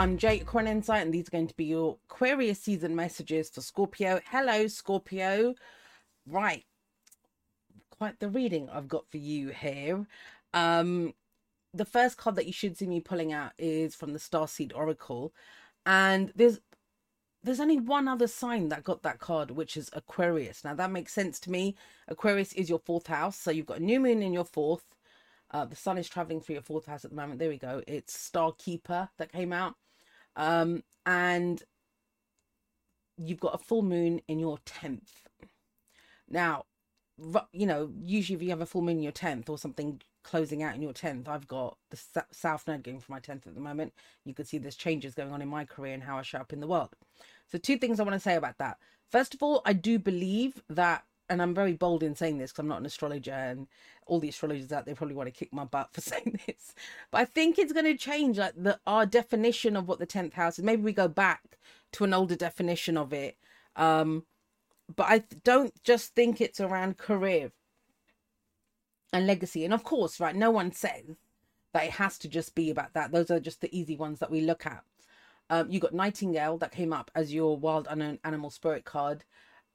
I'm Jake Aquarian Insight, and these are going to be your Aquarius season messages for Scorpio. Hello, Scorpio. Right, quite the reading I've got for you here. Um, the first card that you should see me pulling out is from the Starseed Oracle, and there's there's only one other sign that got that card, which is Aquarius. Now that makes sense to me. Aquarius is your fourth house, so you've got a new moon in your fourth uh, the sun is traveling through your fourth house at the moment. There we go. It's Star Keeper that came out. Um, and you've got a full moon in your 10th. Now, you know, usually if you have a full moon in your 10th or something closing out in your 10th, I've got the South Node going for my 10th at the moment. You can see there's changes going on in my career and how I show up in the world. So, two things I want to say about that. First of all, I do believe that and I'm very bold in saying this because I'm not an astrologer, and all the astrologers out there probably want to kick my butt for saying this. But I think it's going to change like the our definition of what the tenth house is. Maybe we go back to an older definition of it. Um, but I don't just think it's around career and legacy. And of course, right, no one says that it has to just be about that. Those are just the easy ones that we look at. Um, you got Nightingale that came up as your wild unknown animal spirit card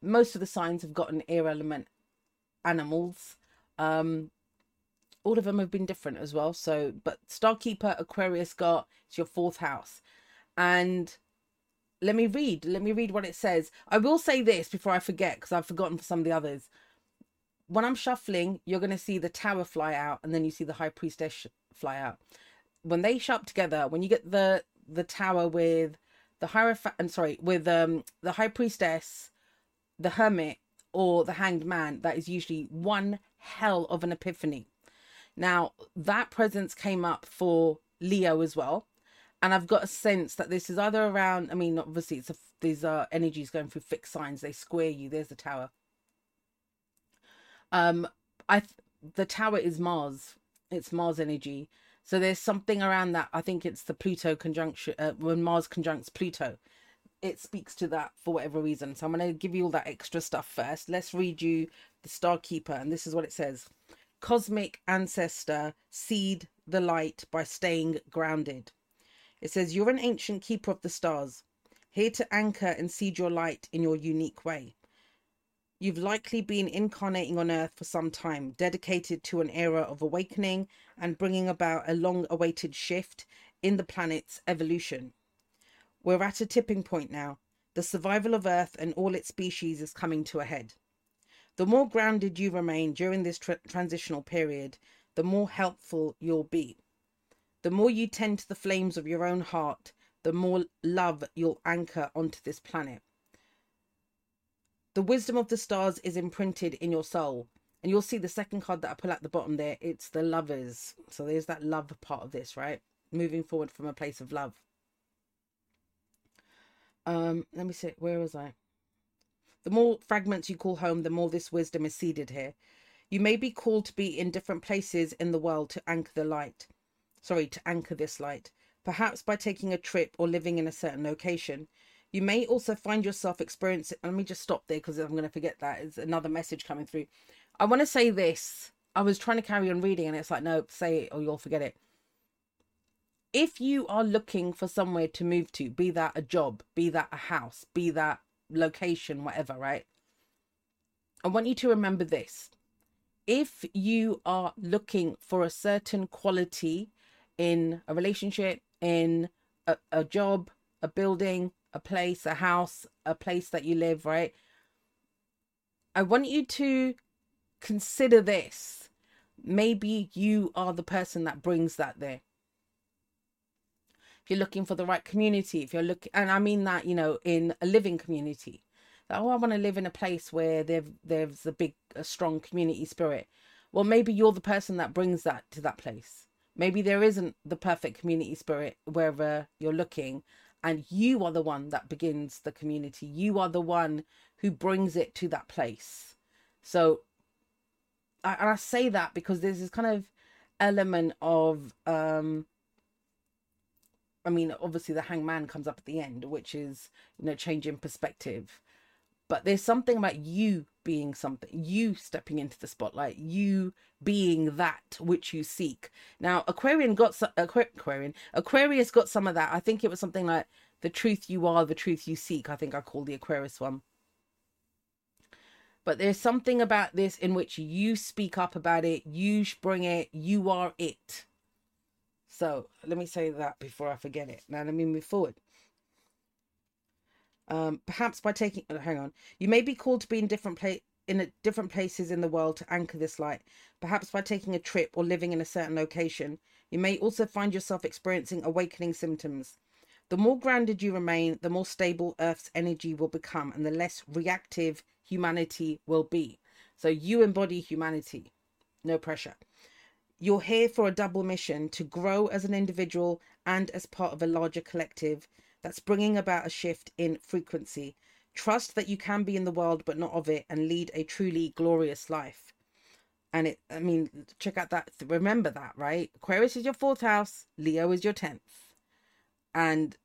most of the signs have got an air element animals. Um, all of them have been different as well. So, but Starkeeper Aquarius got it's your fourth house, and let me read. Let me read what it says. I will say this before I forget because I've forgotten for some of the others. When I'm shuffling, you're going to see the tower fly out, and then you see the high priestess fly out. When they show up together, when you get the the tower with the hierophant, I'm sorry, with um the high priestess the hermit or the hanged man, that is usually one hell of an epiphany. Now, that presence came up for Leo as well. And I've got a sense that this is either around, I mean, obviously, it's a, these are energies going through fixed signs, they square you. There's the tower. Um, I the tower is Mars. It's Mars energy. So there's something around that. I think it's the Pluto conjunction uh, when Mars conjuncts Pluto it speaks to that for whatever reason. So I'm going to give you all that extra stuff first. Let's read you the Star Keeper, and this is what it says Cosmic Ancestor, seed the light by staying grounded. It says, You're an ancient keeper of the stars, here to anchor and seed your light in your unique way. You've likely been incarnating on Earth for some time, dedicated to an era of awakening and bringing about a long awaited shift in the planet's evolution. We're at a tipping point now. The survival of Earth and all its species is coming to a head. The more grounded you remain during this tra- transitional period, the more helpful you'll be. The more you tend to the flames of your own heart, the more love you'll anchor onto this planet. The wisdom of the stars is imprinted in your soul. And you'll see the second card that I pull at the bottom there, it's the lovers. So there's that love part of this, right? Moving forward from a place of love. Um, let me see, where was I? The more fragments you call home, the more this wisdom is seeded here. You may be called to be in different places in the world to anchor the light. Sorry, to anchor this light. Perhaps by taking a trip or living in a certain location. You may also find yourself experiencing. Let me just stop there because I'm going to forget that. It's another message coming through. I want to say this. I was trying to carry on reading and it's like, no, say it or you'll forget it if you are looking for somewhere to move to, be that a job, be that a house, be that location, whatever, right? I want you to remember this. If you are looking for a certain quality in a relationship, in a, a job, a building, a place, a house, a place that you live, right? I want you to consider this. Maybe you are the person that brings that there if you're looking for the right community, if you're looking, and I mean that, you know, in a living community. that, oh, I want to live in a place where there there's a big, a strong community spirit. Well, maybe you're the person that brings that to that place. Maybe there isn't the perfect community spirit wherever you're looking, and you are the one that begins the community. You are the one who brings it to that place. So, I, and I say that because there's this kind of element of um I mean, obviously the hangman comes up at the end, which is, you know, changing perspective. But there's something about you being something, you stepping into the spotlight, you being that which you seek. Now, Aquarian got Aquarian Aquarius got some of that. I think it was something like the truth you are, the truth you seek. I think I called the Aquarius one. But there's something about this in which you speak up about it, you bring it, you are it. So let me say that before I forget it. Now let me move forward. Um, perhaps by taking, oh, hang on, you may be called to be in different place in different places in the world to anchor this light. Perhaps by taking a trip or living in a certain location, you may also find yourself experiencing awakening symptoms. The more grounded you remain, the more stable Earth's energy will become, and the less reactive humanity will be. So you embody humanity, no pressure. You're here for a double mission to grow as an individual and as part of a larger collective that's bringing about a shift in frequency. Trust that you can be in the world but not of it and lead a truly glorious life. And it, I mean, check out that. Remember that, right? Aquarius is your fourth house, Leo is your 10th. And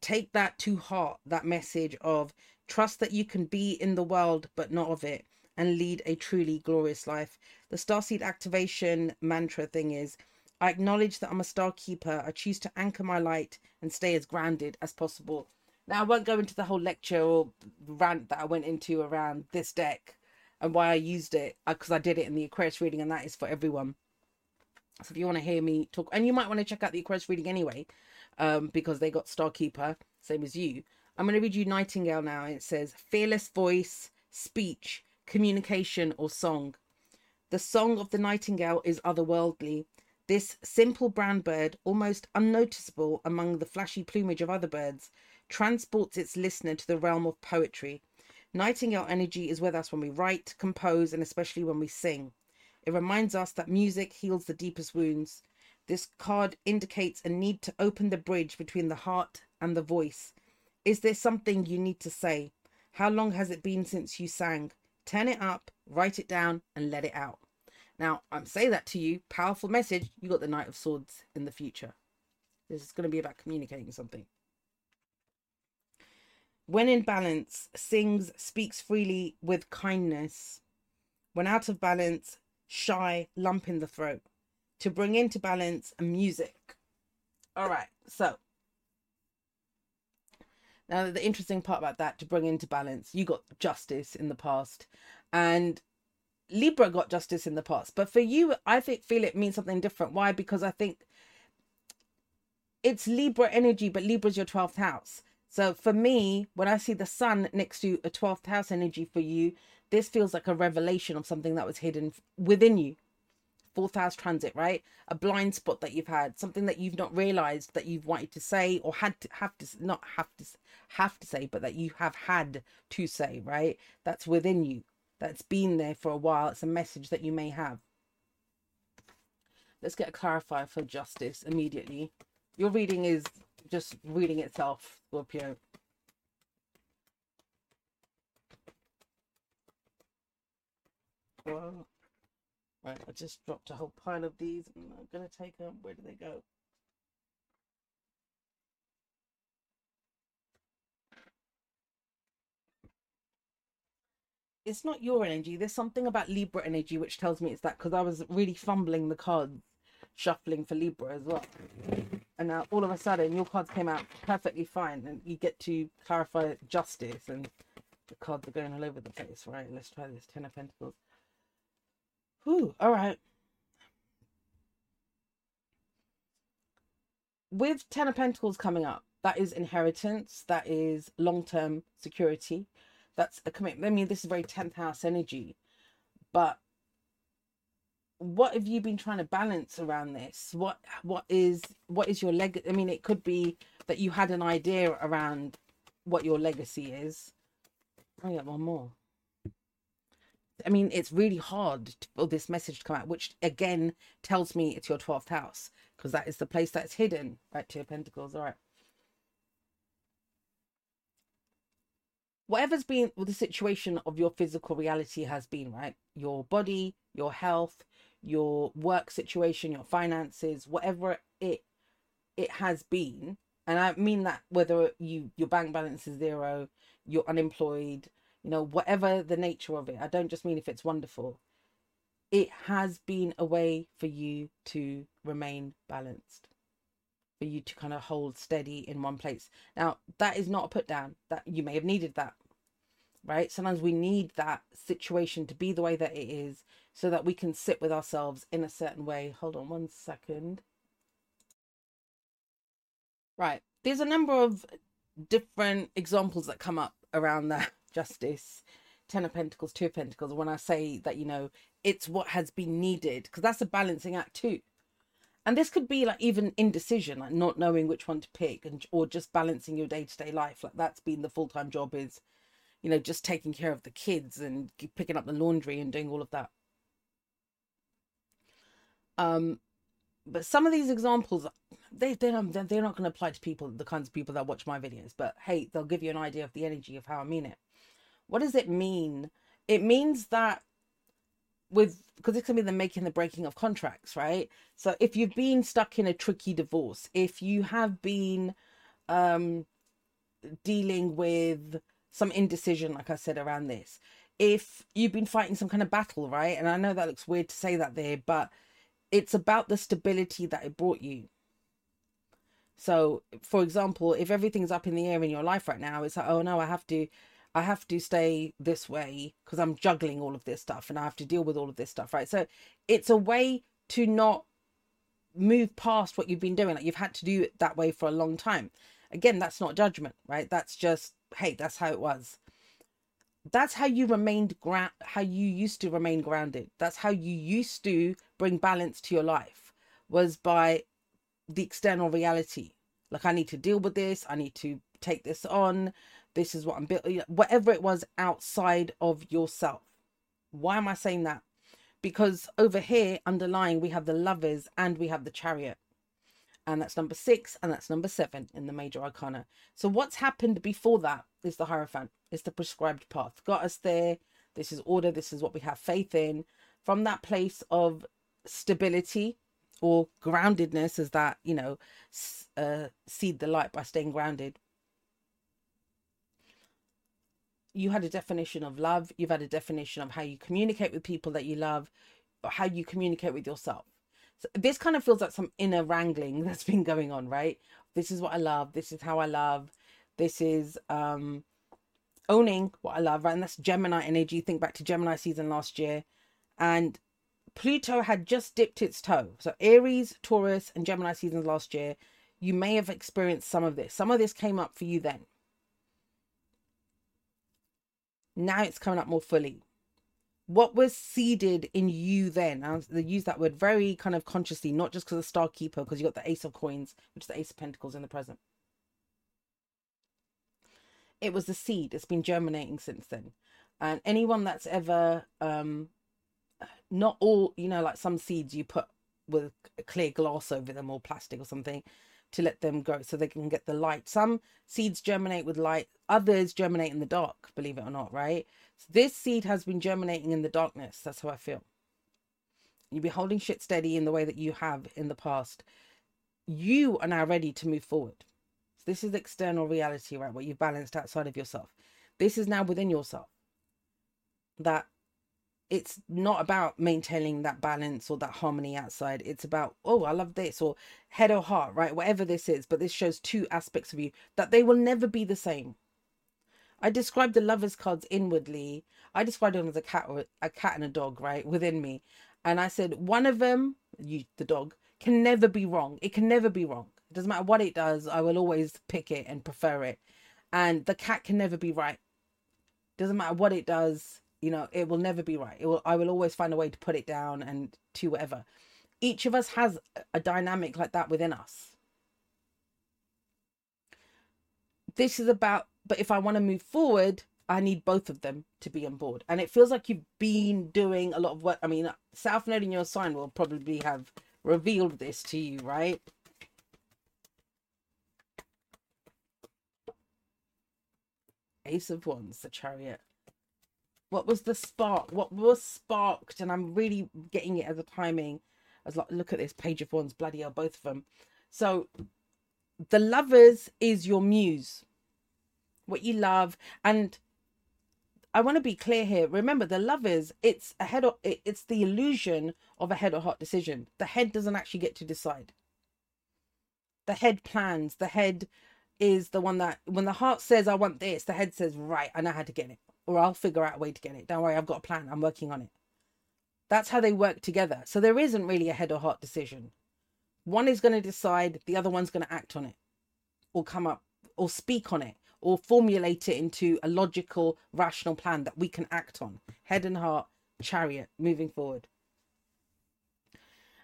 take that to heart, that message of trust that you can be in the world but not of it and lead a truly glorious life. The starseed activation mantra thing is I acknowledge that I'm a star keeper. I choose to anchor my light and stay as grounded as possible. Now, I won't go into the whole lecture or rant that I went into around this deck and why I used it because uh, I did it in the Aquarius reading, and that is for everyone. So, if you want to hear me talk, and you might want to check out the Aquarius reading anyway, um, because they got Star Keeper, same as you. I'm going to read you Nightingale now. It says, Fearless voice, speech, communication, or song. The song of the nightingale is otherworldly. This simple brown bird, almost unnoticeable among the flashy plumage of other birds, transports its listener to the realm of poetry. Nightingale energy is with us when we write, compose, and especially when we sing. It reminds us that music heals the deepest wounds. This card indicates a need to open the bridge between the heart and the voice. Is there something you need to say? How long has it been since you sang? Turn it up, write it down, and let it out. Now, I'm saying that to you, powerful message. You got the Knight of Swords in the future. This is going to be about communicating something. When in balance, sings, speaks freely with kindness. When out of balance, shy, lump in the throat. To bring into balance, music. All right, so now the interesting part about that to bring into balance, you got justice in the past, and Libra got justice in the past, but for you, I think feel it means something different. Why? Because I think it's Libra energy, but Libra's your 12th house. So for me, when I see the sun next to a 12th house energy for you, this feels like a revelation of something that was hidden within you. Fourth house transit, right? A blind spot that you've had, something that you've not realized that you've wanted to say or had to have to not have to have to say, but that you have had to say, right? That's within you that's been there for a while. It's a message that you may have. Let's get a clarifier for justice immediately. Your reading is just reading itself, Scorpio. Well, right, I just dropped a whole pile of these. I'm going to take them. Where do they go? it's not your energy. There's something about Libra energy which tells me it's that because I was really fumbling the cards, shuffling for Libra as well. And now all of a sudden your cards came out perfectly fine and you get to clarify justice and the cards are going all over the place, right? Let's try this. Ten of Pentacles. Whew, all right. With Ten of Pentacles coming up, that is inheritance, that is long term security that's a commitment. I mean, this is very 10th house energy, but what have you been trying to balance around this? What what is what is your leg? I mean, it could be that you had an idea around what your legacy is. i yeah, one more. I mean, it's really hard for this message to come out, which again tells me it's your 12th house because that is the place that's hidden. Right, Two of Pentacles. All right. whatever's been the situation of your physical reality has been, right? Your body, your health, your work situation, your finances, whatever it it has been, and I mean that whether you your bank balance is zero, you're unemployed, you know, whatever the nature of it. I don't just mean if it's wonderful. It has been a way for you to remain balanced, for you to kind of hold steady in one place. Now, that is not a put down. That you may have needed that, right? Sometimes we need that situation to be the way that it is so that we can sit with ourselves in a certain way. Hold on one second. Right. There's a number of different examples that come up around that justice ten of pentacles two of pentacles when i say that you know it's what has been needed because that's a balancing act too. And this could be like even indecision like not knowing which one to pick and or just balancing your day-to-day life like that's been the full-time job is you know just taking care of the kids and picking up the laundry and doing all of that. Um but some of these examples they they're they're not going to apply to people the kinds of people that watch my videos but hey they'll give you an idea of the energy of how i mean it what does it mean? It means that with because going to be the making the breaking of contracts right? So if you've been stuck in a tricky divorce if you have been um dealing with some indecision like i said around this if you've been fighting some kind of battle right? And i know that looks weird to say that there but it's about the stability that it brought you. So, for example, if everything's up in the air in your life right now, it's like, oh no, I have to, I have to stay this way because I'm juggling all of this stuff and I have to deal with all of this stuff, right? So, it's a way to not move past what you've been doing. Like you've had to do it that way for a long time. Again, that's not judgment, right? That's just, hey, that's how it was that's how you remained ground how you used to remain grounded that's how you used to bring balance to your life was by the external reality like i need to deal with this i need to take this on this is what i'm building whatever it was outside of yourself. Why am i saying that? Because over here underlying we have the lovers and we have the chariot. And that's number six and that's number seven in the major arcana. So what's happened before that is the hierophant it's the prescribed path. Got us there. This is order. This is what we have faith in. From that place of stability or groundedness as that you know uh, seed the light by staying grounded you had a definition of love you've had a definition of how you communicate with people that you love or how you communicate with yourself so this kind of feels like some inner wrangling that's been going on, right? This is what I love. This is how I love. This is um owning what I love, right? And that's Gemini energy. Think back to Gemini season last year. And Pluto had just dipped its toe. So Aries, Taurus, and Gemini seasons last year, you may have experienced some of this. Some of this came up for you then. Now it's coming up more fully what was seeded in you then? I use that word very kind of consciously, not just because of Star Keeper, because you got the Ace of Coins, which is the Ace of Pentacles in the present. It was the seed. It's been germinating since then. And anyone that's ever, um, not all, you know, like some seeds you put with clear glass over them or plastic or something to let them grow so they can get the light. Some seeds germinate with light, others germinate in the dark, believe it or not, right? So this seed has been germinating in the darkness. That's how I feel. You'll be holding shit steady in the way that you have in the past. You are now ready to move forward. So this is external reality, right? What you've balanced outside of yourself. This is now within yourself. That it's not about maintaining that balance or that harmony outside. It's about, oh, I love this, or head or heart, right? Whatever this is. But this shows two aspects of you that they will never be the same. I described the lovers cards inwardly. I described them as a cat or a cat and a dog, right, within me. And I said one of them, you the dog, can never be wrong. It can never be wrong. It doesn't matter what it does. I will always pick it and prefer it. And the cat can never be right. Doesn't matter what it does. You know, it will never be right. It will. I will always find a way to put it down and to whatever. Each of us has a dynamic like that within us. This is about but if I want to move forward, I need both of them to be on board. And it feels like you've been doing a lot of work. I mean, South Node in your sign will probably have revealed this to you, right? Ace of Wands, the Chariot. What was the spark? What was sparked? And I'm really getting it as a timing. As like, look at this Page of Wands, bloody hell, both of them. So, the lovers is your muse what you love and I want to be clear here. Remember, the lovers, it's a head or it's the illusion of a head or heart decision. The head doesn't actually get to decide. The head plans. The head is the one that when the heart says I want this, the head says, Right, I know how to get it. Or I'll figure out a way to get it. Don't worry, I've got a plan. I'm working on it. That's how they work together. So there isn't really a head or heart decision. One is going to decide, the other one's going to act on it or come up or speak on it or formulate it into a logical, rational plan that we can act on. Head and heart, chariot, moving forward.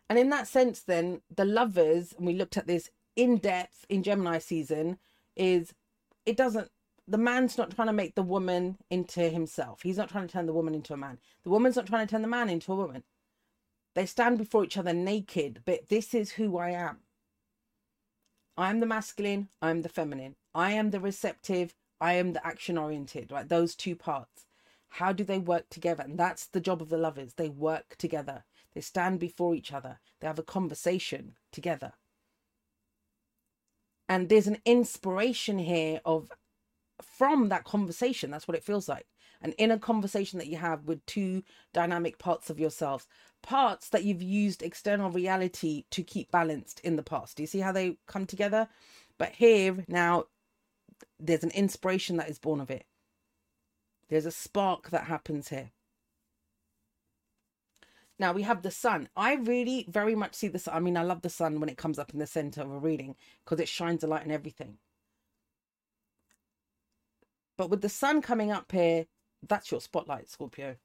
And in that sense, then, the lovers, and we looked at this in depth in Gemini season, is it doesn't, the man's not trying to make the woman into himself. He's not trying to turn the woman into a man. The woman's not trying to turn the man into a woman. They stand before each other naked, but this is who I am. I'm the masculine, I'm the feminine. I am the receptive, I am the action oriented, right? Those two parts. How do they work together? And that's the job of the lovers. They work together. They stand before each other. They have a conversation together. And there's an inspiration here of from that conversation. That's what it feels like. An inner conversation that you have with two dynamic parts of yourselves, parts that you've used external reality to keep balanced in the past. Do you see how they come together? But here now there's an inspiration that is born of it. There's a spark that happens here. Now we have the sun. I really very much see the sun. I mean, I love the sun when it comes up in the center of a reading because it shines a light in everything. But with the sun coming up here, that's your spotlight, Scorpio.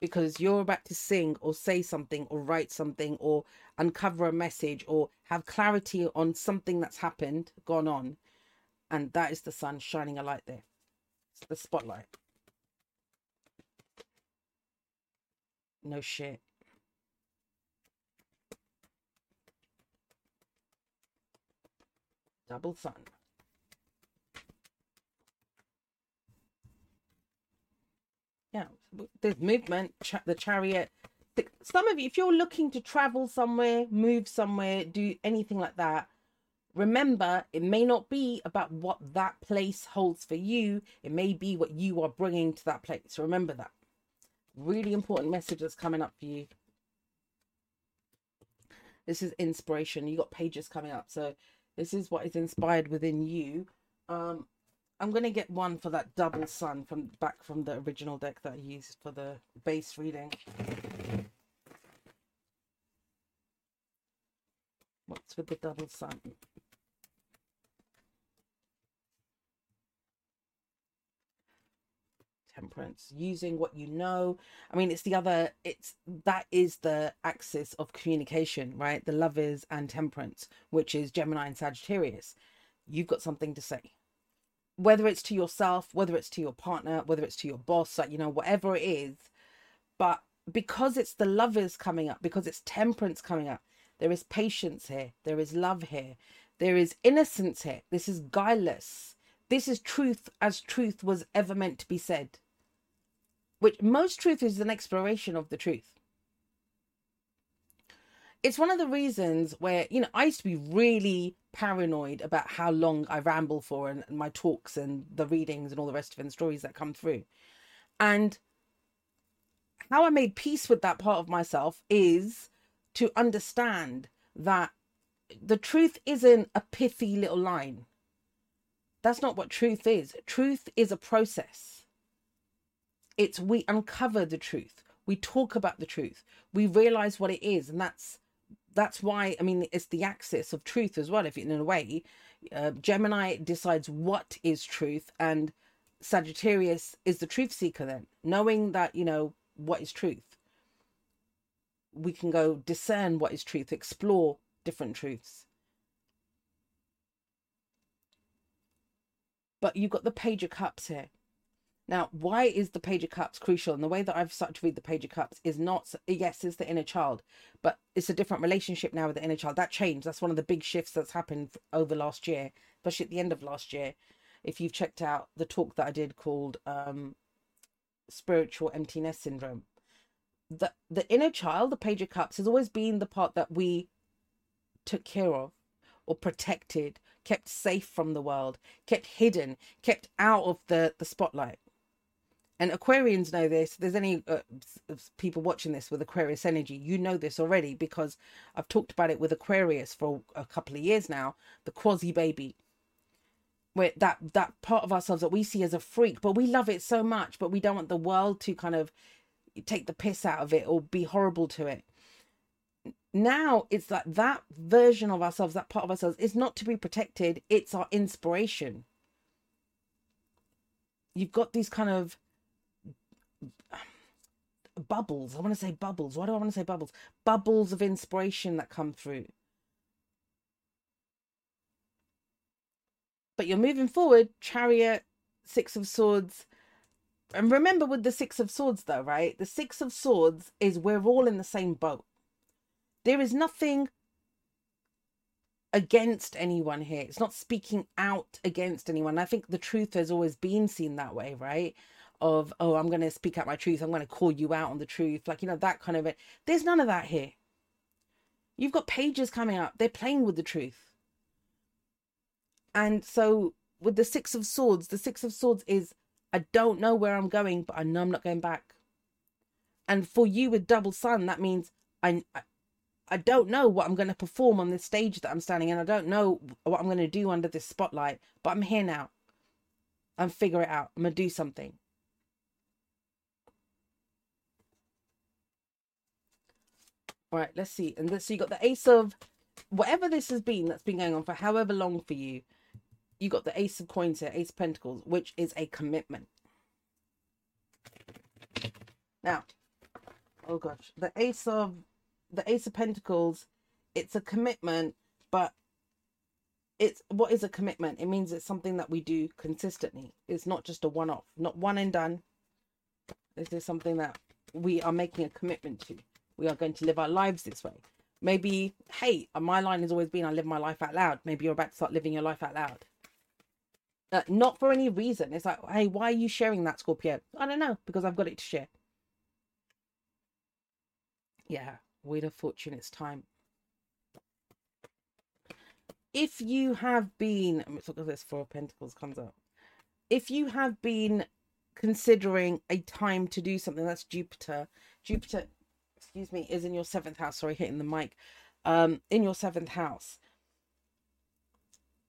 Because you're about to sing or say something or write something or uncover a message or have clarity on something that's happened, gone on and that is the sun shining a light there. It's the spotlight. No shit. Double sun. There's movement, the chariot. Some of you, if you're looking to travel somewhere, move somewhere, do anything like that, Remember, it may not be about what that place holds for you, it may be what you are bringing to that place. Remember that. Really important message that's coming up for you. This is inspiration. You got pages coming up. So, this is what is inspired within you. Um, I'm to get one for that double sun from back from the original deck that I used for the base reading. What's with the double sun? temperance. Using what you know. I mean it's the other it's that is the axis of communication right? The lovers and temperance which is gemini and sagittarius. You've got something to say whether it's to yourself whether it's to your partner whether it's to your boss like you know whatever it is but because it's the lovers coming up because it's temperance coming up there is patience here there is love here there is innocence here this is guileless this is truth as truth was ever meant to be said which most truth is an exploration of the truth. It's one of the reasons where, you know, I used to be really paranoid about how long I ramble for and, my talks and the readings and all the rest of it and stories that come through. And how I made peace with that part of myself is to understand that the truth isn't a pithy little line. That's not what truth is. Truth is a process it's we uncover the truth. We talk about the truth. We realize what it is, and that's that's why I mean it's the axis of truth as well. If in a way, uh, Gemini decides what is truth, and Sagittarius is the truth seeker. Then knowing that you know what is truth, we can go discern what is truth, explore different truths. But you've got the Page of Cups here. Now, why is the Page of Cups crucial? And the way that I've started to read the Page of Cups is not, yes, it's the inner child, but it's a different relationship now with the inner child. That changed. That's one of the big shifts that's happened over last year, especially at the end of last year. If you've checked out the talk that I did called um, Spiritual Emptiness Syndrome, the, the inner child, the Page of Cups, has always been the part that we took care of or protected, kept safe from the world, kept hidden, kept out of the, the spotlight and Aquarians know this. There's any uh, people watching this with Aquarius energy, you know this already because I've talked about it with Aquarius for a couple of years now. The quasi baby, where that that part of ourselves that we see as a freak, but we love it so much, but we don't want the world to kind of take the piss out of it or be horrible to it. Now it's like that version of ourselves, that part of ourselves, is not to be protected. It's our inspiration. You've got these kind of bubbles. I want to say bubbles. Why do I want to say bubbles? Bubbles of inspiration that come through. But you're moving forward, chariot, six of swords. And remember with the six of swords, though, right? The six of swords is we're all in the same boat. There is nothing against anyone here. It's not speaking out against anyone. I think the truth has always been seen that way, right? Of oh i'm going to speak out my truth. I'm going to call you out on the truth like you know that kind of it. There's none of that here. You've got pages coming up. They're playing with the truth. And so with the six of swords the six of swords is i don't know where i'm going but i know i'm not going back. And for you with double sun that means i i don't know what i'm going to perform on this stage that i'm standing in. I don't know what i'm going to do under this spotlight but i'm here now. And figure it out. I'm going to do something Right, let's see. And this, so you got the ace of whatever this has been that's been going on for however long for you. You got the ace of coins here, ace of pentacles, which is a commitment. Now, oh gosh, the ace of the ace of pentacles, it's a commitment, but it's what is a commitment? It means it's something that we do consistently. It's not just a one-off, not one and done. This is something that we are making a commitment to we are going to live our lives this way. Maybe, hey, my line has always been I live my life out loud. Maybe you're about to start living your life out loud. Uh, not for any reason. It's like, hey, why are you sharing that, Scorpio? I don't know, because I've got it to share. Yeah, Wheel of Fortune, it's time. If you have been, let's look at this, Four of Pentacles comes up. If you have been considering a time to do something, that's Jupiter. Jupiter excuse me, is in your seventh house. Sorry, hitting the mic. Um, in your seventh house.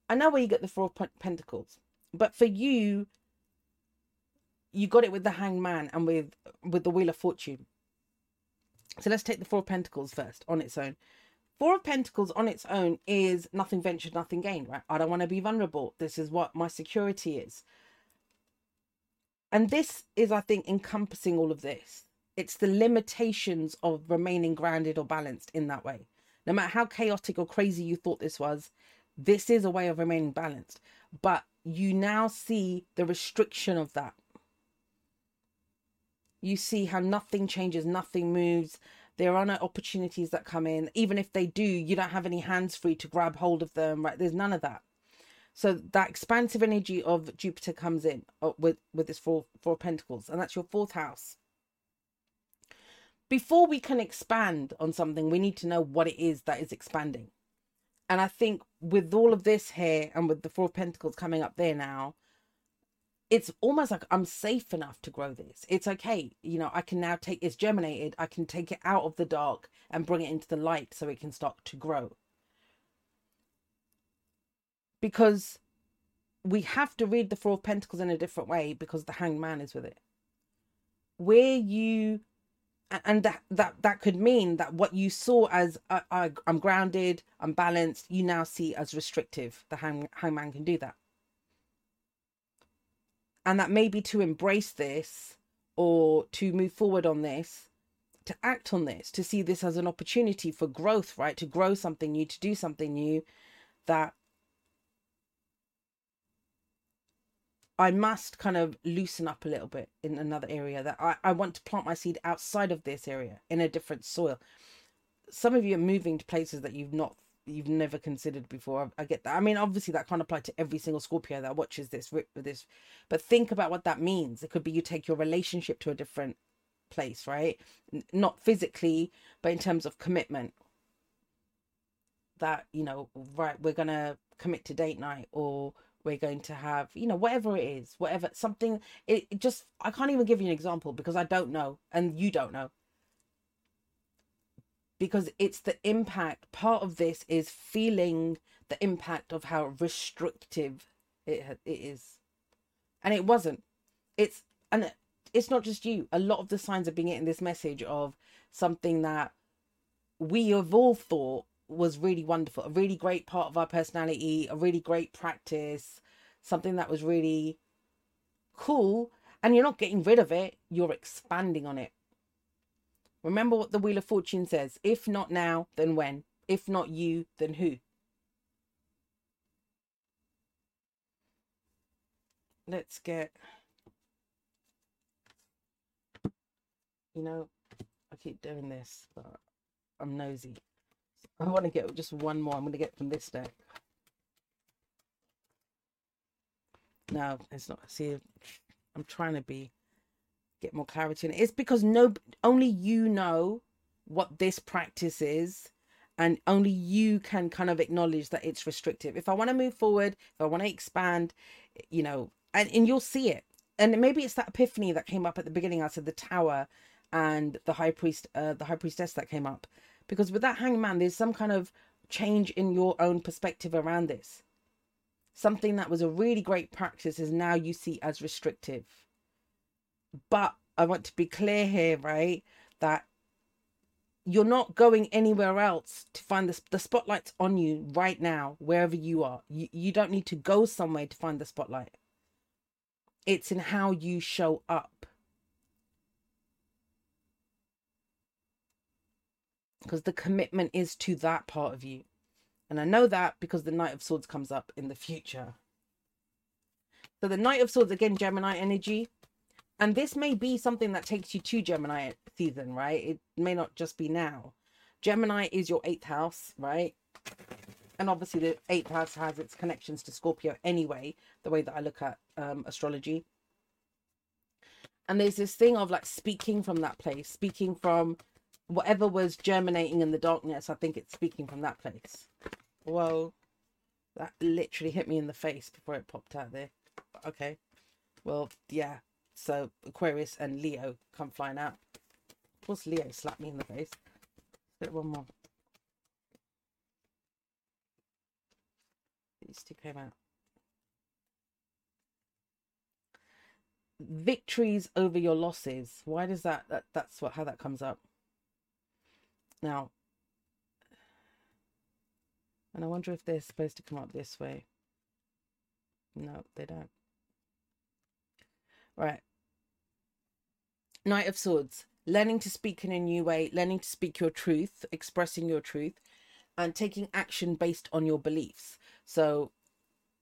I know where you get the Four of Pentacles, but for you, you got it with the Hangman and with with the Wheel of Fortune. So let's take the Four of Pentacles first on its own. Four of Pentacles on its own is nothing ventured, nothing gained, right? I don't want to be vulnerable. This is what my security is. And this is, I think, encompassing all of this. It's the limitations of remaining grounded or balanced in that way. No matter how chaotic or crazy you thought this was, this is a way of remaining balanced. But you now see the restriction of that. You see how nothing changes, nothing moves. There are no opportunities that come in. Even if they do, you don't have any hands free to grab hold of them, right? There's none of that. So that expansive energy of Jupiter comes in uh, with with this four four pentacles, and that's your fourth house before we can expand on something, we need to know what it is that is expanding. And I think with all of this here and with the Four of Pentacles coming up there now, it's almost like I'm safe enough to grow this. It's okay. You know, I can now take it's germinated. I can take it out of the dark and bring it into the light so it can start to grow. Because we have to read the Four of Pentacles in a different way because the Hanged Man is with it. Where you and that that that could mean that what you saw as uh, I, am grounded, I'm balanced, you now see as restrictive. The hang, hangman can do that, and that may be to embrace this or to move forward on this, to act on this, to see this as an opportunity for growth, right? To grow something new, to do something new, that I must kind of loosen up a little bit in another area that I, I want to plant my seed outside of this area in a different soil. Some of you are moving to places that you've not you've never considered before. I, I get that. I mean, obviously that can't apply to every single Scorpio that watches this this, but think about what that means. It could be you take your relationship to a different place, right? Not physically, but in terms of commitment. That you know, right? We're gonna commit to date night, or we're going to have you know whatever it is whatever something it, it just i can't even give you an example because i don't know and you don't know. Because it's the impact part of this is feeling the impact of how restrictive it it is. And it wasn't. It's and it's not just you. A lot of the signs are being getting this message of something that we have all thought was really wonderful, a really great part of our personality, a really great practice, something that was really cool. And you're not getting rid of it, you're expanding on it. Remember what the Wheel of Fortune says if not now, then when? If not you, then who? Let's get, you know, I keep doing this, but I'm nosy. I want to get just one more. I'm going to get from this deck. No, it's not. See, I'm trying to be get more clarity in it. It's because no, only you know what this practice is, and only you can kind of acknowledge that it's restrictive. If I want to move forward, if I want to expand, you know, and, and you'll see it. And maybe it's that epiphany that came up at the beginning. I said the tower and the high priest, uh, the high priestess that came up because with that hangman there's some kind of change in your own perspective around this. Something that was a really great practice is now you see as restrictive. But i want to be clear here right that you're not going anywhere else to find the, the spotlight's on you right now wherever you are. You, you don't need to go somewhere to find the spotlight. It's in how you show up because the commitment is to that part of you. And I know that because the Knight of Swords comes up in the future. So the Knight of Swords, again, Gemini energy. And this may be something that takes you to Gemini season, right? It may not just be now. Gemini is your eighth house, right? And obviously the eighth house has its connections to Scorpio anyway, the way that I look at um, astrology. And there's this thing of like speaking from that place, speaking from whatever was germinating in the darkness, I think it's speaking from that place. Whoa. That literally hit me in the face before it popped out there. Okay. Well, yeah. So Aquarius and Leo come flying out. Of course, Leo slapped me in the face. Bit one more. These two came out. Victories over your losses. Why does that, that that's what how that comes up? Now, and I wonder if they're supposed to come up this way. No, they don't. Right. Knight of Swords. Learning to speak in a new way, learning to speak your truth, expressing your truth, and taking action based on your beliefs. So,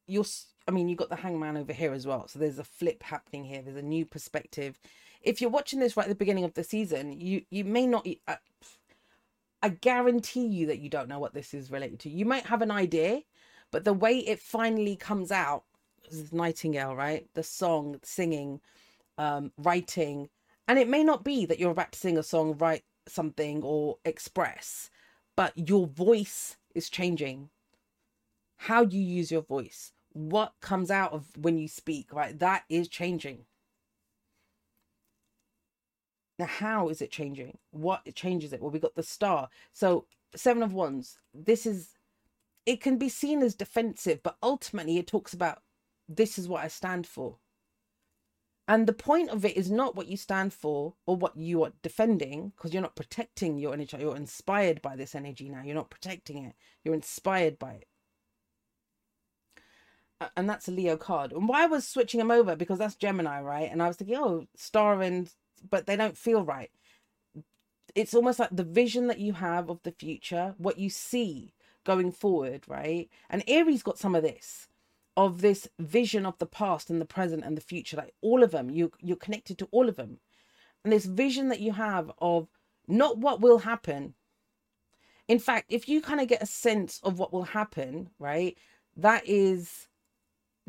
you're, I mean, you've got the hangman over here as well. So, there's a flip happening here. There's a new perspective. If you're watching this right at the beginning of the season, you, you may not, uh, I guarantee you that you don't know what this is related to. You might have an idea, but the way it finally comes out is Nightingale, right? The song, singing, um, writing, and it may not be that you're about to sing a song, write something, or express, but your voice is changing. How you use your voice, what comes out of when you speak, right? That is changing. Now, how is it changing? What changes it? Well, we got the star. So, Seven of Wands, this is, it can be seen as defensive, but ultimately it talks about this is what I stand for. And the point of it is not what you stand for or what you are defending, because you're not protecting your energy. You're inspired by this energy now. You're not protecting it, you're inspired by it. And that's a Leo card. And why I was switching them over, because that's Gemini, right? And I was thinking, oh, star and but they don't feel right. It's almost like the vision that you have of the future, what you see going forward, right? And Aries got some of this of this vision of the past and the present and the future like all of them. You you're connected to all of them. And this vision that you have of not what will happen. In fact if you kind of get a sense of what will happen right that is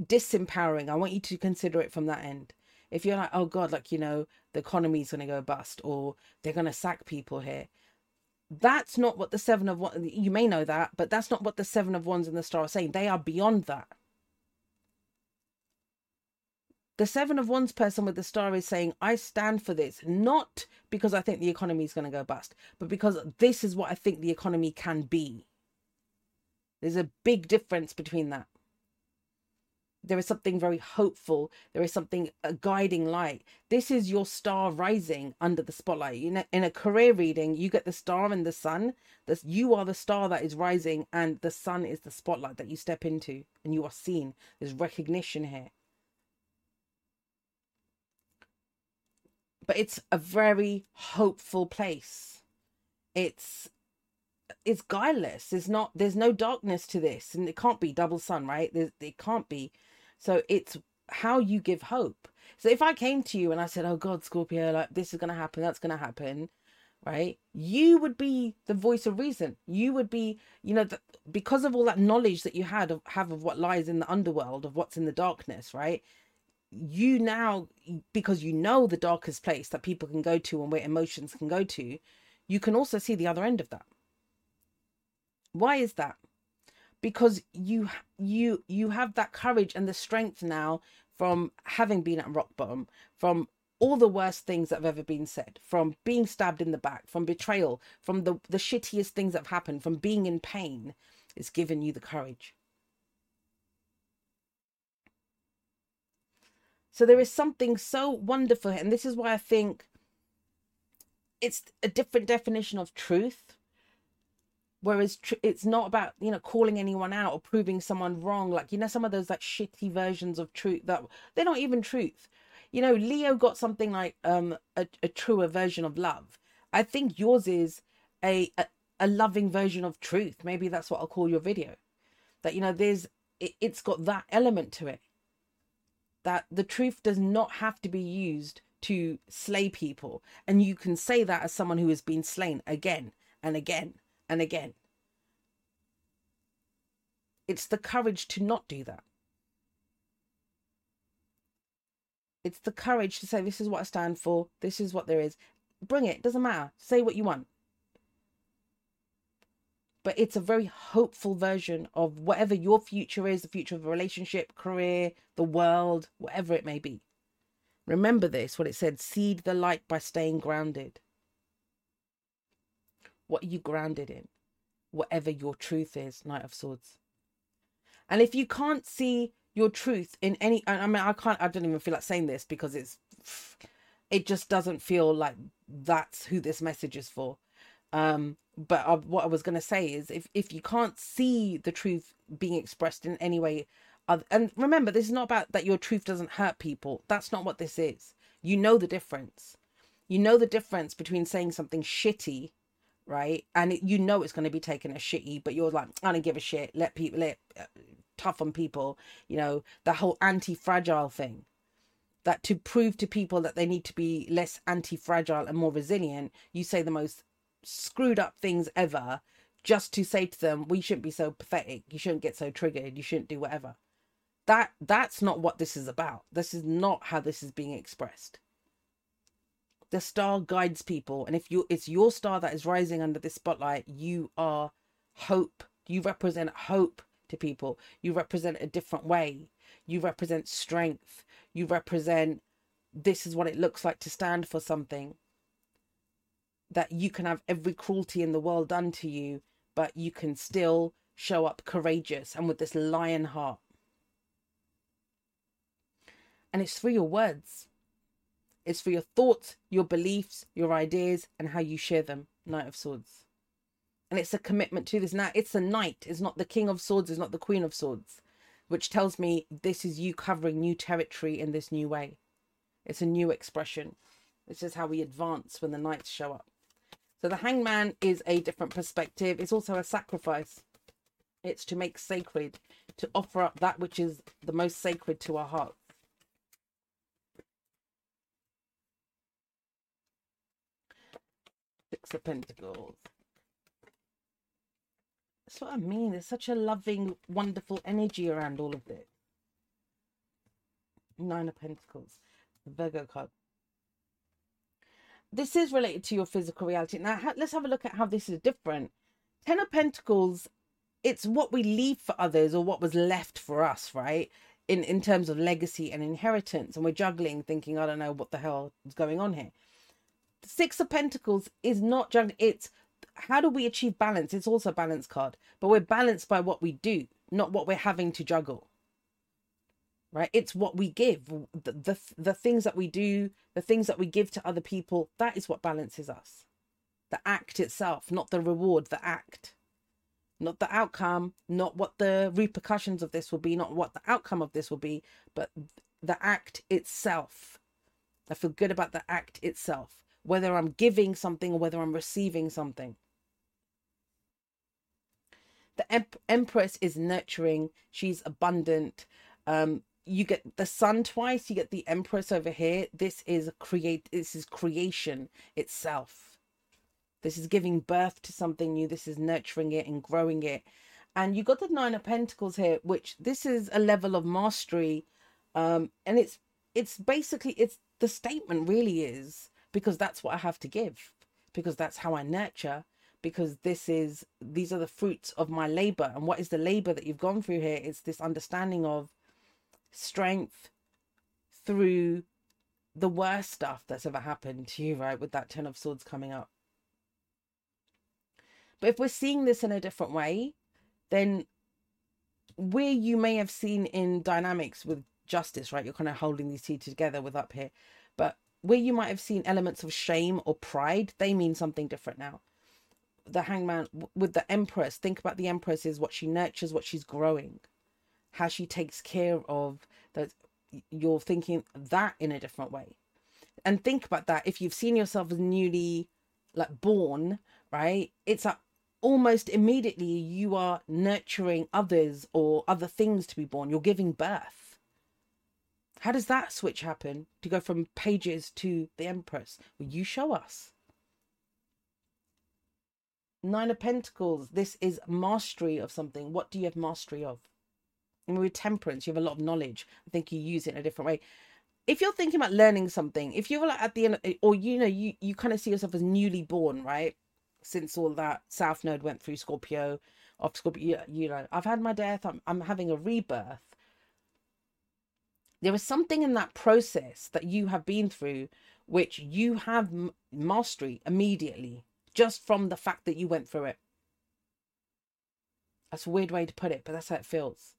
disempowering. I want you to consider it from that end if you're like, oh God, like, you know, the economy's going to go bust or they're going to sack people here. That's not what the seven of one, you may know that, but that's not what the seven of wands and the star are saying. They are beyond that. The Seven of Wands person with the star is saying, I stand for this, not because I think the economy is going to go bust, but because this is what I think the economy can be. There's a big difference between that there is something very hopeful there is something a guiding light. This is your star rising under the spotlight. In a, in a career reading you get the star and the sun. This you are the star that is rising and the sun is the spotlight that you step into and you are seen. There's recognition here. But it's a very hopeful place. It's it's guileless. There's not there's no darkness to this and it can't be double sun right? There's, it can't be so it's how you give hope. So if I came to you and I said, "Oh God, Scorpio, like this is going to happen, that's going to happen," right? You would be the voice of reason. You would be, you know, the, because of all that knowledge that you had of have of what lies in the underworld, of what's in the darkness, right? You now, because you know the darkest place that people can go to and where emotions can go to, you can also see the other end of that. Why is that? Because you you you have that courage and the strength now from having been at rock bottom from all the worst things that have ever been said from being stabbed in the back from betrayal from the the shittiest things that have happened from being in pain. It's given you the courage. So there is something so wonderful and this is why i think it's a different definition of truth whereas tr- it's not about you know calling anyone out or proving someone wrong. Like you know some of those like shitty versions of truth that they're not even truth. You know leo got something like um a, a truer version of love. I think yours is a, a a loving version of truth. Maybe that's what i'll call your video. That you know there's it, it's got that element to it. That the truth does not have to be used to slay people. And you can say that as someone who has been slain again and again and again. It's the courage to not do that. It's the courage to say, this is what I stand for, this is what there is. Bring it, doesn't matter. Say what you want. But it's a very hopeful version of whatever your future is the future of a relationship, career, the world, whatever it may be. Remember this what it said seed the light by staying grounded. What are you grounded in? Whatever your truth is, Knight of Swords. And if you can't see your truth in any, I mean, I can't, I don't even feel like saying this because it's, it just doesn't feel like that's who this message is for. Um, but I, what I was going to say is if, if you can't see the truth being expressed in any way, and remember, this is not about that your truth doesn't hurt people. That's not what this is. You know the difference. You know the difference between saying something shitty right? And it, you know it's going to be taken as shitty, but you're like, I don't give a shit. Let people, let uh, tough on people. You know, the whole anti-fragile thing. That to prove to people that they need to be less anti-fragile and more resilient, you say the most screwed up things ever, just to say to them, we shouldn't be so pathetic. You shouldn't get so triggered. You shouldn't do whatever. That that's not what this is about. This is not how this is being expressed the star guides people and if you it's your star that is rising under this spotlight you are hope. You represent hope to people. You represent a different way. You represent strength. You represent this is what it looks like to stand for something that you can have every cruelty in the world done to you but you can still show up courageous and with this lion heart. And it's through your words it's for your thoughts, your beliefs, your ideas, and how you share them. Knight of Swords. And it's a commitment to this. Now, it's a knight, it's not the King of Swords, it's not the Queen of Swords, which tells me this is you covering new territory in this new way. It's a new expression. This is how we advance when the knights show up. So the hangman is a different perspective. It's also a sacrifice. It's to make sacred, to offer up that which is the most sacred to our hearts. Six of Pentacles. That's what I mean. There's such a loving, wonderful energy around all of this. Nine of Pentacles. The Virgo card. This is related to your physical reality. Now, let's have a look at how this is different. Ten of Pentacles, it's what we leave for others or what was left for us, right? in in terms of legacy and inheritance and we're juggling thinking i don't know what the hell is going on here six of pentacles is not juggling it's how do we achieve balance? It's also a balance card but we're balanced by what we do not what we're having to juggle. Right? It's what we give. The, the the things that we do the things that we give to other people that is what balances us. The act itself not the reward the act. Not the outcome, not what the repercussions of this will be, not what the outcome of this will be, but the act itself. I feel good about the act itself, whether I'm giving something or whether I'm receiving something. The em- Empress is nurturing, she's abundant. Um, you get the sun twice, you get the Empress over here. This is create this is creation itself this is giving birth to something new. This is nurturing it and growing it. And you got the Nine of Pentacles here, which this is a level of mastery. Um, and it's it's basically it's the statement really is because that's what I have to give, because that's how I nurture, because this is these are the fruits of my labor. And what is the labor that you've gone through here? It's this understanding of strength through the worst stuff that's ever happened to you, right? With that Ten of Swords coming up. But if we're seeing this in a different way, then where you may have seen in dynamics with justice, right? You're kind of holding these two together with up here. Where you might have seen elements of shame or pride, they mean something different now. The hangman with the empress, think about the empress is what she nurtures, what she's growing, how she takes care of that. You're thinking that in a different way. And think about that. If you've seen yourself as newly like born, right? It's a almost immediately you are nurturing others or other things to be born. You're giving birth. How does that switch happen to go from pages to the Empress? Will you show us. Nine of Pentacles. This is mastery of something. What do you have mastery of? With temperance, you have a lot of knowledge. I think you use it in a different way. If you're thinking about learning something, if you're like at the end, or you know, you you kind of see yourself as newly born, right? since all that South Node went through Scorpio, of Scorpio, you know, I've had my death. I'm I'm having a rebirth. There is something in that process that you have been through, which you have mastery immediately, just from the fact that you went through it. That's a weird way to put it, but that's how it feels.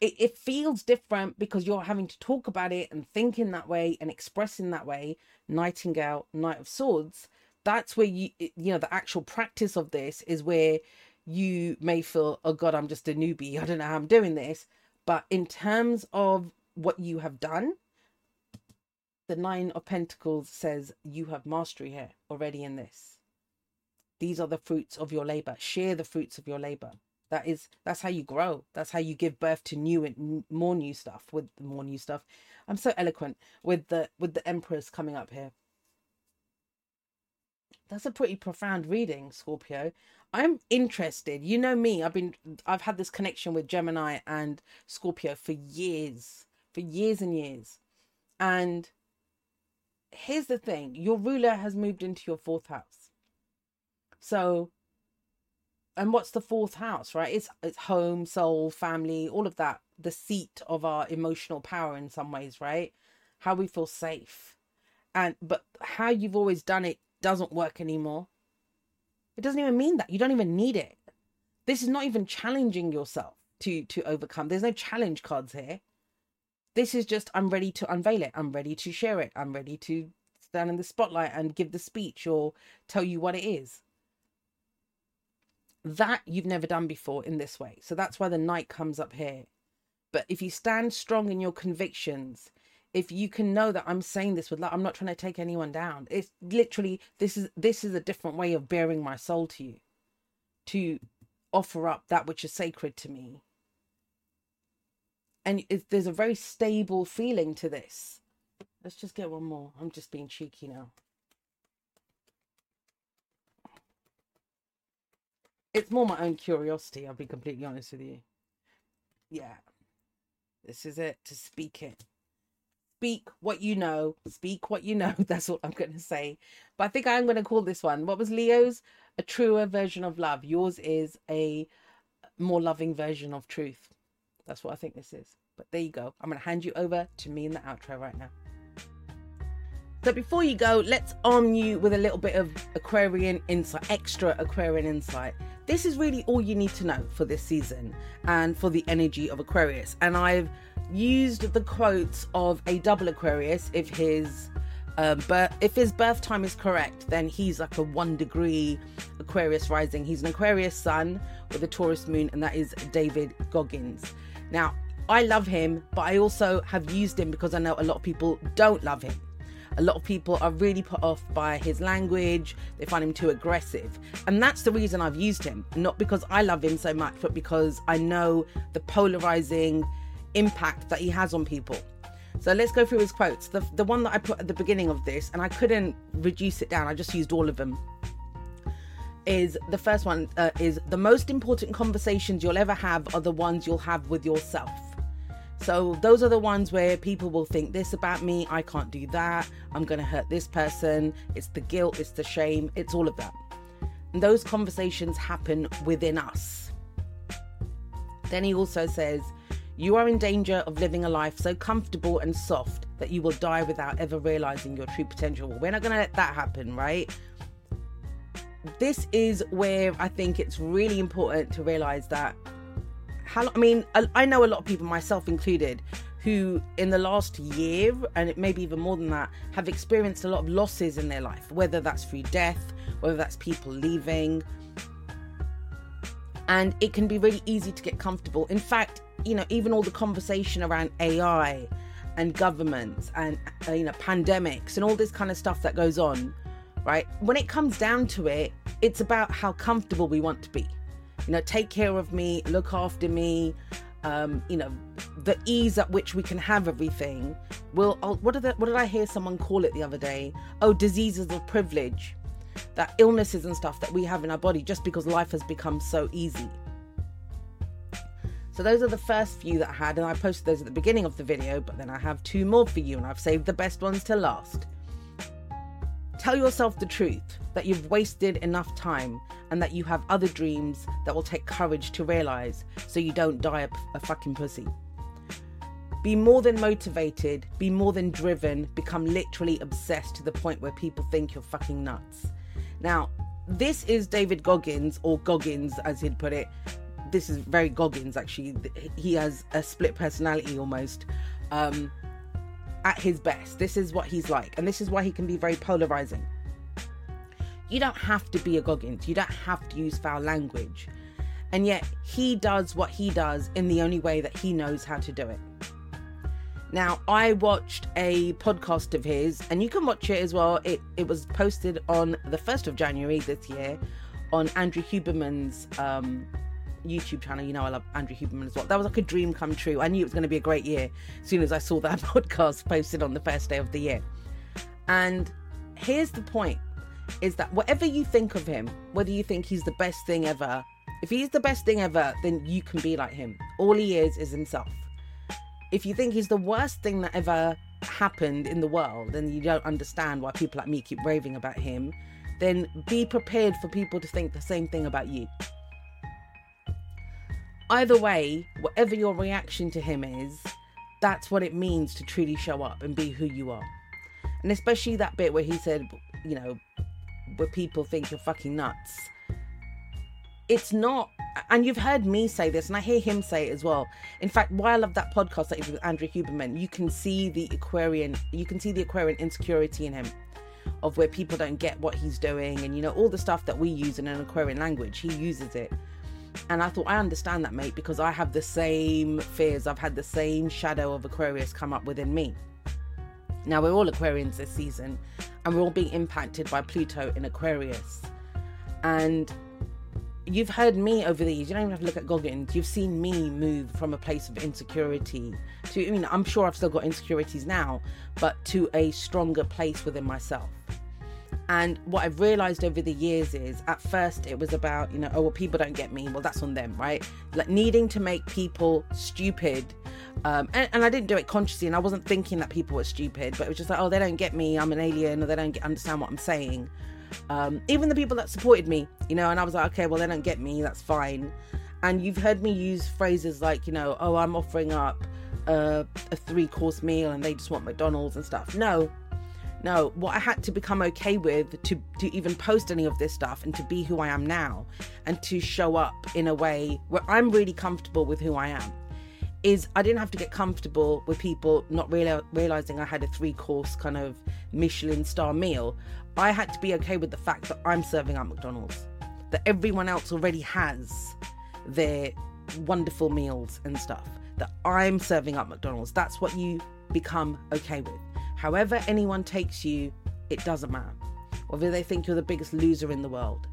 It, it feels different because you're having to talk about it and think in that way and express in that way. Nightingale, Knight of Swords that's where you you know the actual practice of this is where you may feel oh god i'm just a newbie i don't know how i'm doing this but in terms of what you have done the nine of pentacles says you have mastery here already in this these are the fruits of your labor share the fruits of your labor that is that's how you grow that's how you give birth to new and more new stuff with more new stuff i'm so eloquent with the with the empress coming up here that's a pretty profound reading, Scorpio. I'm interested. You know me. I've been I've had this connection with Gemini and Scorpio for years. For years and years. And here's the thing. Your ruler has moved into your fourth house. So and what's the fourth house, right? It's it's home, soul, family, all of that. The seat of our emotional power in some ways, right? How we feel safe. And but how you've always done it doesn't work anymore. It doesn't even mean that. You don't even need it. This is not even challenging yourself to to overcome. There's no challenge cards here. This is just I'm ready to unveil it. I'm ready to share it. I'm ready to stand in the spotlight and give the speech or tell you what it is. That you've never done before in this way. So that's why the knight comes up here. But if you stand strong in your convictions, if you can know that I'm saying this with love, I'm not trying to take anyone down. It's literally this is this is a different way of bearing my soul to you, to offer up that which is sacred to me. And there's a very stable feeling to this. Let's just get one more. I'm just being cheeky now. It's more my own curiosity, I'll be completely honest with you. Yeah. This is it, to speak it speak what you know speak what you know that's all i'm going to say but i think i'm going to call this one what was leo's a truer version of love yours is a more loving version of truth That's what I think this is. But there you go. I'm going to hand you over to me in the outro right now. So before you go, let's arm you with a little bit of Aquarian insight, extra Aquarian insight. This is really all you need to know for this season and for the energy of Aquarius. And I've used the quotes of a double Aquarius if his um, but if his birth time is correct, then he's like a one degree Aquarius rising. He's an Aquarius sun with a Taurus moon, and that is David Goggins. Now, I love him, but I also have used him because I know a lot of people don't love him. A lot of people are really put off by his language, they find him too aggressive. And that's the reason I've used him, not because I love him so much, but because I know the polarizing impact that he has on people. So let's go Is the first one uh, is the most important conversations you'll ever have are the ones you'll have with yourself. So those are the ones where people will think this about me, I can't do that, I'm going to hurt this person, it's the guilt, it's the shame, it's all of that. And those conversations happen within us. Then he also says, You are in danger of living a life so comfortable and soft that you will die without ever realizing your true potential. We're not going to let that happen, right? This is where I think it's really important to realize that how I mean, I, know a lot of people, myself included, who in the last year and maybe even more than that have experienced a lot of losses in their life whether that's through death whether that's people leaving. And it can be really easy to get comfortable. In fact you know even all the conversation around ai and governments and uh, you know pandemics and all this kind of stuff that goes on right when it comes down to it it's about how comfortable we want to be you know, take care of me, look after me. Um, you know, the ease at which we can have everything. Will oh, what did what did I hear someone call it the other day? Oh, diseases of privilege, that illnesses and stuff that we have in our body just because life has become so easy. So those are the first few that I had, and I posted those at the beginning of the video. But then I have two more for you, and I've saved the best ones to last. Tell yourself the truth that you've wasted enough time and that you have other dreams that will take courage to realize so you don't die a, a fucking pussy. Be more than motivated, be more than driven, become literally obsessed to the point where people think you're fucking nuts. Now, this is David Goggins, or Goggins as he'd put it. This is very Goggins actually. He has a split personality almost. Um, at his best. This is what he's like, and this is why he can be very polarizing. You don't have to be a Goggins, you don't have to use foul language. And yet, he does what he does in the only way that he knows how to do it. Now, I watched a podcast of his, and you can watch it as well. It, it was posted on the 1st of January this year on Andrew Huberman's um, YouTube channel. You know, I love Andrew Huberman as well. That was like a dream come true. I knew it was going to be a great year as soon as I saw that podcast posted on the first day of the year. And here's the point is that whatever you think of him, whether you think he's the best thing ever, if he's the best thing ever, then you can be like him. All he is is himself. If you think he's the worst thing that ever happened in the world and you don't understand why people like me keep raving about him, then be prepared for people to think the same thing about you either way, whatever your reaction to him is, that's what it means to truly show up and be who you are. And especially that bit where he said, you know, where people think you're fucking nuts. It's not, and you've heard me say this, and I hear him say it as well. In fact, why I love that podcast that is with Andrew Huberman, you can see the Aquarian, you can see the Aquarian insecurity in him of where people don't get what he's doing, and you know, all the stuff that we use in an Aquarian language, he uses it and I thought, I understand that, mate, because I have the same fears. I've had the same shadow of Aquarius come up within me. Now, we're all Aquarians this season, and we're all being impacted by Pluto in Aquarius. And you've heard me over the years, you don't even have to look at Goggins, you've seen me move from a place of insecurity to, I mean, I'm sure I've still got insecurities now, but to a stronger place within myself. And what I've realized over the years is at first it was about, you know, oh, well, people don't get me. Well, that's on them, right? Like needing to make people stupid. Um, and, and, I didn't do it consciously and I wasn't thinking that people were stupid, but it was just like, oh, they don't get me. I'm an alien or they don't get, understand what I'm saying. Um, even the people that supported me, you know, and I was like, okay, well, they don't get me. That's fine. And you've heard me use phrases like, you know, oh, I'm offering up a, a three course meal and they just want McDonald's and stuff. No, no. What I had to become okay with to, to even post any of this stuff and to be who I am now and to show up in a way where I'm really comfortable with who I am is I didn't have to get comfortable with people not real, realizing I had a three course kind of Michelin star meal. I had to be okay with the fact that I'm serving at McDonald's, that everyone else already has their wonderful meals and stuff, that I'm serving up McDonald's. That's what you become okay with. However, anyone takes you, it doesn't matter. Whether they think you're the biggest loser in the world,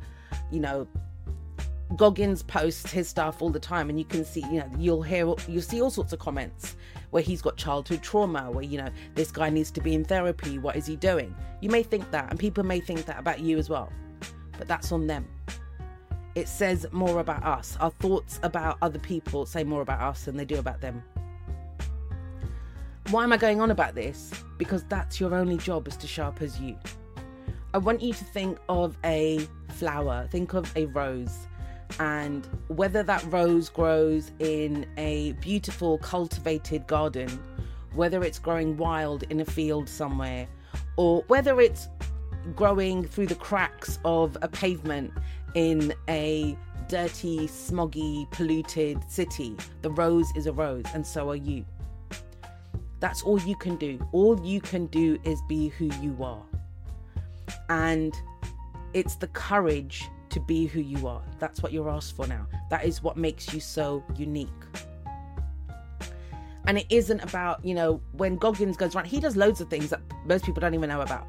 you know, Goggins posts his stuff all the time, and you can see, you know, you'll hear, you'll see all sorts of comments where he's got childhood trauma, where, you know, this guy needs to be in therapy. What is he doing? You may think that, and people may think that about you as well, but that's on them. It says more about us. Our thoughts about other people say more about us than they do about them. Why am I going on about this? Because that's your only job is to show up as you. I want you to think of a flower, think of a rose and whether that rose grows in a beautiful cultivated garden, whether it's growing wild in a field somewhere, or whether it's growing through the cracks of a pavement in a dirty, smoggy, polluted city, the rose is a rose, and so are you. That's all you can do. All you can do is be who you are. And it's the courage to be who you are. That's what you're asked for now. That is what makes you so unique. And it isn't about, you know, when Goggins goes around, he does loads of things that most people don't even know about.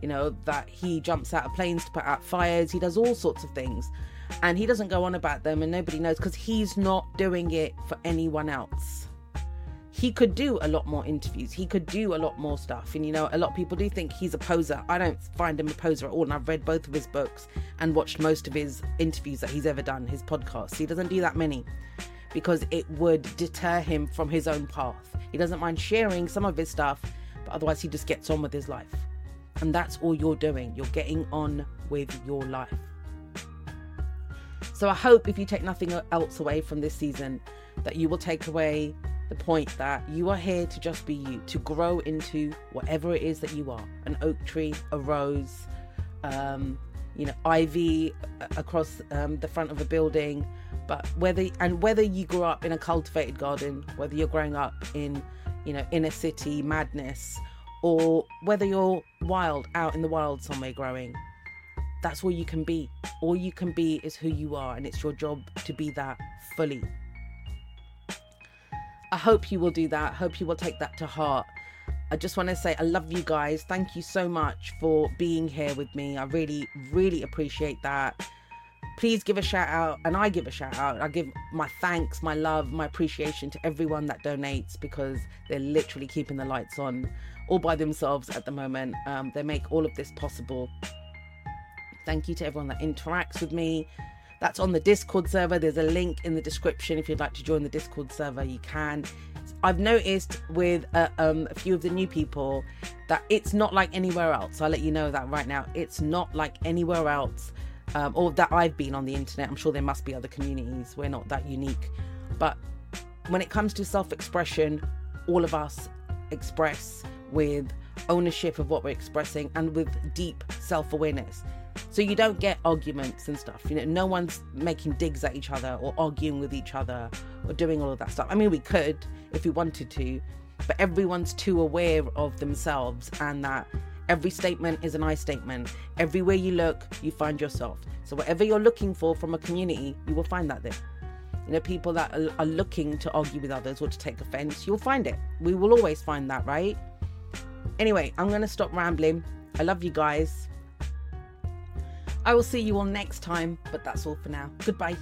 You know, that he jumps out of planes to put out fires, he does all sorts of things. And he doesn't go on about them, and nobody knows because he's not doing it for anyone else he could do a lot more interviews. He could do a lot more stuff. And you know, a lot of people do think he's a poser. I don't find him a poser at all. And I've read both of his books and watched most of his interviews that he's ever done, his podcasts. He doesn't do that many because it would deter him from his own path. He doesn't mind sharing some of his stuff, but otherwise he just gets on with his life. And that's all you're doing. You're getting on with your life. So I hope if you take nothing else away from this season, that you will take away the point that you are here to just be you, to grow into whatever it is that you are an oak tree, a rose, um, you know, ivy across um, the front of a building. But whether and whether you grew up in a cultivated garden, whether you're growing up in, you know, inner city madness, or whether you're wild out in the wild somewhere growing, that's all you can be. All you can be is who you are, and it's your job to be that fully. I hope you will do that. Hope you will take that to heart. I just want to say I love you guys. Thank you so much for being here with me. I really, really appreciate that. Please give a shout out, and I give a shout out. I give my thanks, my love, my appreciation to everyone that donates because they're literally keeping the lights on all by themselves at the moment. Um, they make all of this possible. Thank you to everyone that interacts with me. That's on the Discord server. There's a link in the description if you'd like to join the Discord server. You can. I've noticed with uh, um, a few of the new people that it's not like anywhere else. I'll let you know that right now. It's not like anywhere else, um, or that I've been on the internet. I'm sure there must be other communities. We're not that unique. But when it comes to self expression, all of us express with ownership of what we're expressing and with deep self awareness. So you don't get arguments and stuff. You know, no one's making digs at each other or arguing with each other or doing all of that stuff. I mean, we could if we wanted to, but everyone's too aware of themselves and that every statement is an I statement. Everywhere you look, you find yourself. So whatever you're looking for from a community, you will find that there. You know, people that are, looking to argue with others or to take offense, you'll find it. We will always find that, right? Anyway, I'm going to stop rambling. I love you guys. I will see you all next time, but that's all for now. Goodbye.